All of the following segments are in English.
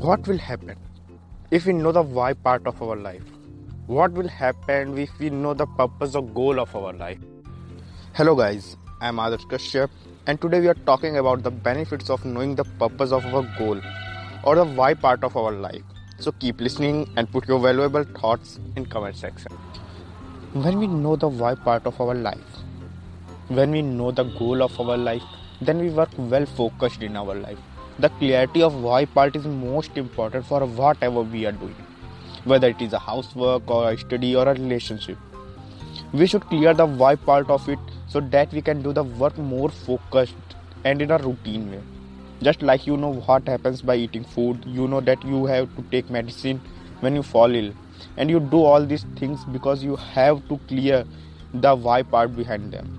What will happen if we know the why part of our life? What will happen if we know the purpose or goal of our life? Hello, guys, I'm Adarsh Kashyap, and today we are talking about the benefits of knowing the purpose of our goal or the why part of our life. So keep listening and put your valuable thoughts in comment section. When we know the why part of our life, when we know the goal of our life, then we work well focused in our life the clarity of why part is most important for whatever we are doing whether it is a housework or a study or a relationship. We should clear the why part of it so that we can do the work more focused and in a routine way. Just like you know what happens by eating food you know that you have to take medicine when you fall ill. And you do all these things because you have to clear the why part behind them.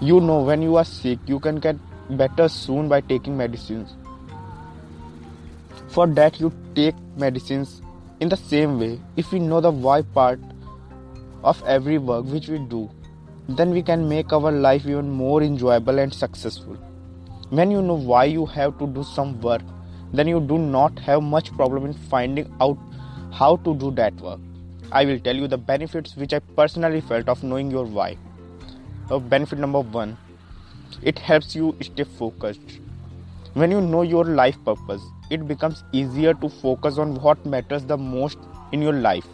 You know when you are sick you can get better soon by taking medicines. For that, you take medicines in the same way. If we know the why part of every work which we do, then we can make our life even more enjoyable and successful. When you know why you have to do some work, then you do not have much problem in finding out how to do that work. I will tell you the benefits which I personally felt of knowing your why. Uh, benefit number one it helps you stay focused. When you know your life purpose, it becomes easier to focus on what matters the most in your life.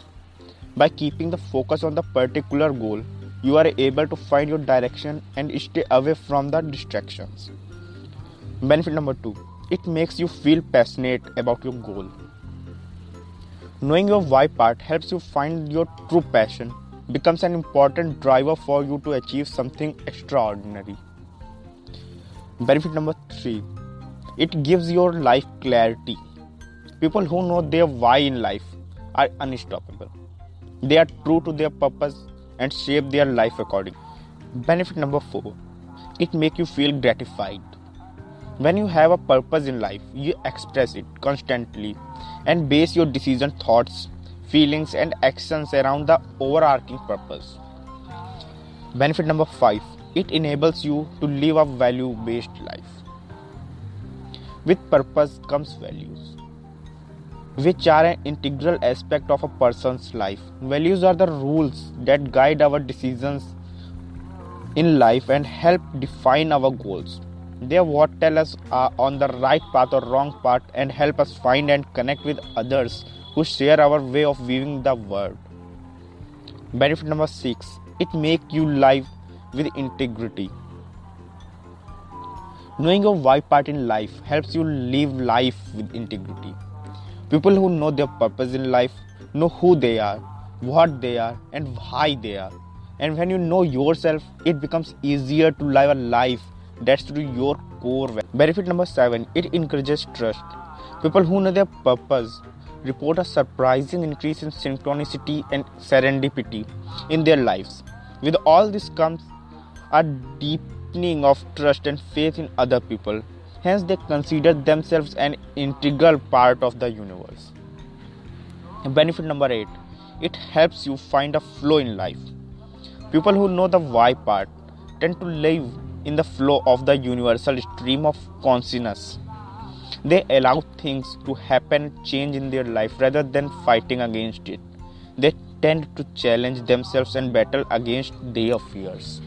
By keeping the focus on the particular goal, you are able to find your direction and stay away from the distractions. Benefit number two it makes you feel passionate about your goal. Knowing your why part helps you find your true passion, becomes an important driver for you to achieve something extraordinary. Benefit number three it gives your life clarity. People who know their why in life are unstoppable. They are true to their purpose and shape their life accordingly. Benefit number four it makes you feel gratified. When you have a purpose in life, you express it constantly and base your decision thoughts, feelings, and actions around the overarching purpose. Benefit number five it enables you to live a value based life. With purpose comes values, which are an integral aspect of a person's life. Values are the rules that guide our decisions in life and help define our goals. They are what tell us are on the right path or wrong path and help us find and connect with others who share our way of viewing the world. Benefit number six it make you live with integrity. Knowing your why part in life helps you live life with integrity. People who know their purpose in life know who they are, what they are, and why they are. And when you know yourself, it becomes easier to live a life that's to your core. Benefit number seven it encourages trust. People who know their purpose report a surprising increase in synchronicity and serendipity in their lives. With all this comes a deepening of trust and faith in other people. Hence, they consider themselves an integral part of the universe. Benefit number eight it helps you find a flow in life. People who know the why part tend to live in the flow of the universal stream of consciousness. They allow things to happen, change in their life rather than fighting against it. They tend to challenge themselves and battle against their fears.